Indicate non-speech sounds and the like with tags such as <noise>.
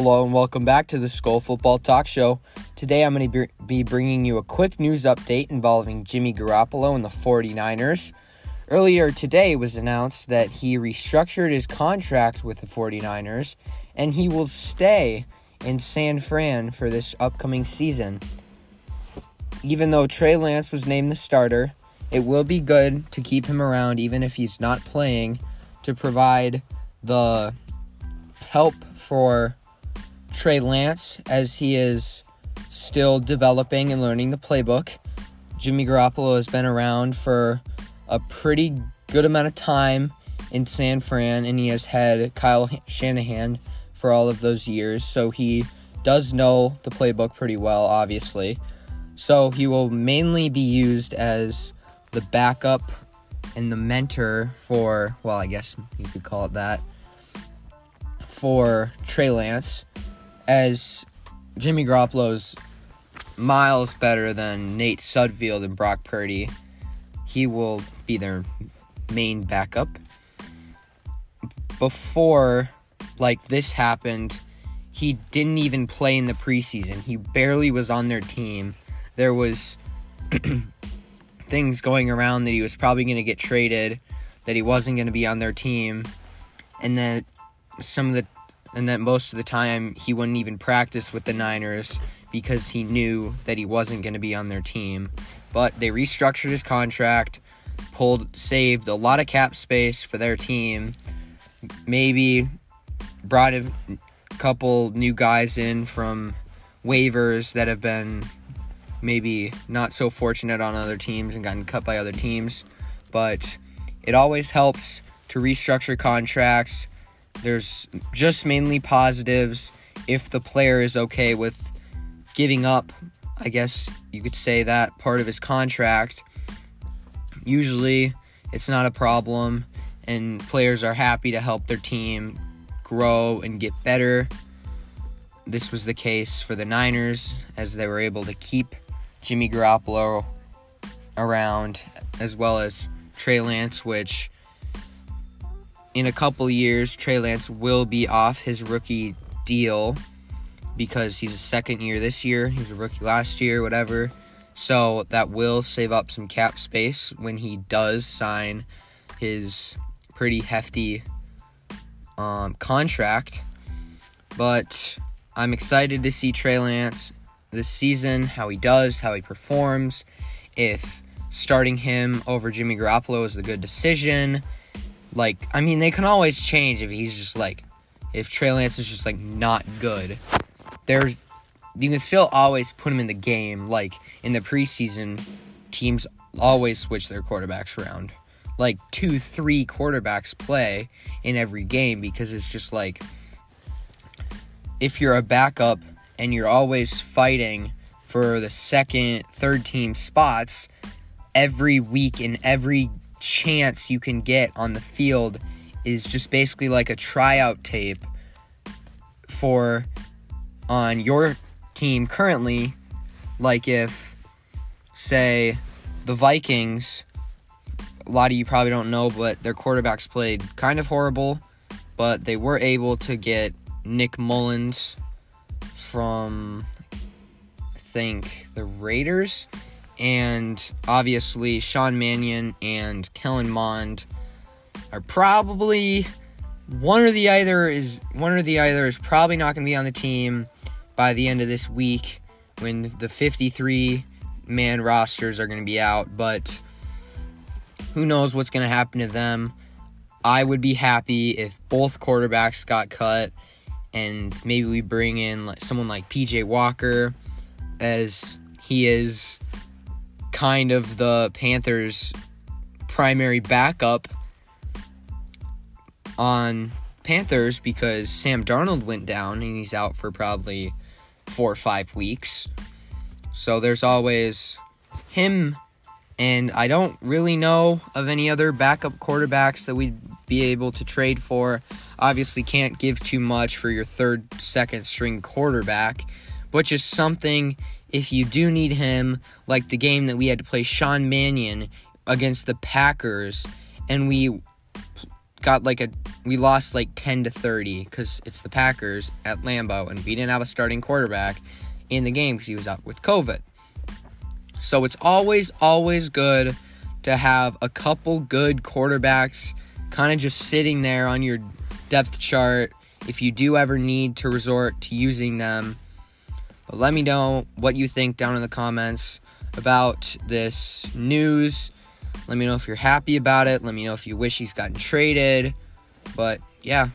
Hello and welcome back to the Skull Football Talk Show. Today I'm going to be bringing you a quick news update involving Jimmy Garoppolo and the 49ers. Earlier today was announced that he restructured his contract with the 49ers and he will stay in San Fran for this upcoming season. Even though Trey Lance was named the starter, it will be good to keep him around even if he's not playing to provide the help for Trey Lance as he is still developing and learning the playbook. Jimmy Garoppolo has been around for a pretty good amount of time in San Fran, and he has had Kyle Shanahan for all of those years, so he does know the playbook pretty well, obviously. So he will mainly be used as the backup and the mentor for, well, I guess you could call it that, for Trey Lance, as Jimmy Garoppolo's miles better than Nate Sudfeld and Brock Purdy. He will be their main backup. Before like this happened, he didn't even play in the preseason. He barely was on their team. There was <clears throat> things going around that he was probably going to get traded, that he wasn't going to be on their team, and that some of the and that most of the time he wouldn't even practice with the Niners because he knew that he wasn't going to be on their team. But they restructured his contract, pulled saved a lot of cap space for their team. Maybe brought a couple new guys in from waivers that have been maybe not so fortunate on other teams and gotten cut by other teams. But it always helps to restructure contracts. There's just mainly positives if the player is okay with giving up, I guess you could say that part of his contract. Usually it's not a problem, and players are happy to help their team grow and get better. This was the case for the Niners as they were able to keep Jimmy Garoppolo around, as well as Trey Lance, which in a couple years, Trey Lance will be off his rookie deal because he's a second year this year. He was a rookie last year, whatever. So that will save up some cap space when he does sign his pretty hefty um, contract. But I'm excited to see Trey Lance this season, how he does, how he performs, if starting him over Jimmy Garoppolo is a good decision. Like, I mean, they can always change if he's just like, if Trey Lance is just like not good. There's, you can still always put him in the game. Like in the preseason, teams always switch their quarterbacks around. Like two, three quarterbacks play in every game because it's just like, if you're a backup and you're always fighting for the second, third team spots every week in every chance you can get on the field is just basically like a tryout tape for on your team currently. Like if say the Vikings a lot of you probably don't know but their quarterbacks played kind of horrible but they were able to get Nick Mullens from I think the Raiders and obviously Sean Mannion and Kellen Mond are probably one or the either is one or the either is probably not going to be on the team by the end of this week when the 53 man rosters are going to be out, but who knows what's going to happen to them. I would be happy if both quarterbacks got cut and maybe we bring in someone like PJ Walker as he is kind of the Panthers' primary backup on Panthers because Sam Darnold went down and he's out for probably four or five weeks. So there's always him, and I don't really know of any other backup quarterbacks that we'd be able to trade for. Obviously, can't give too much for your third, second string quarterback, but just something if you do need him, like the game that we had to play Sean Mannion against the Packers, and we got like a we lost like 10 to 30 because it's the Packers at Lambeau, and we didn't have a starting quarterback in the game because he was out with COVID. So it's always, always good to have a couple good quarterbacks kind of just sitting there on your depth chart if you do ever need to resort to using them. But let me know what you think down in the comments about this news. Let me know if you're happy about it. Let me know if you wish he's gotten traded. But yeah,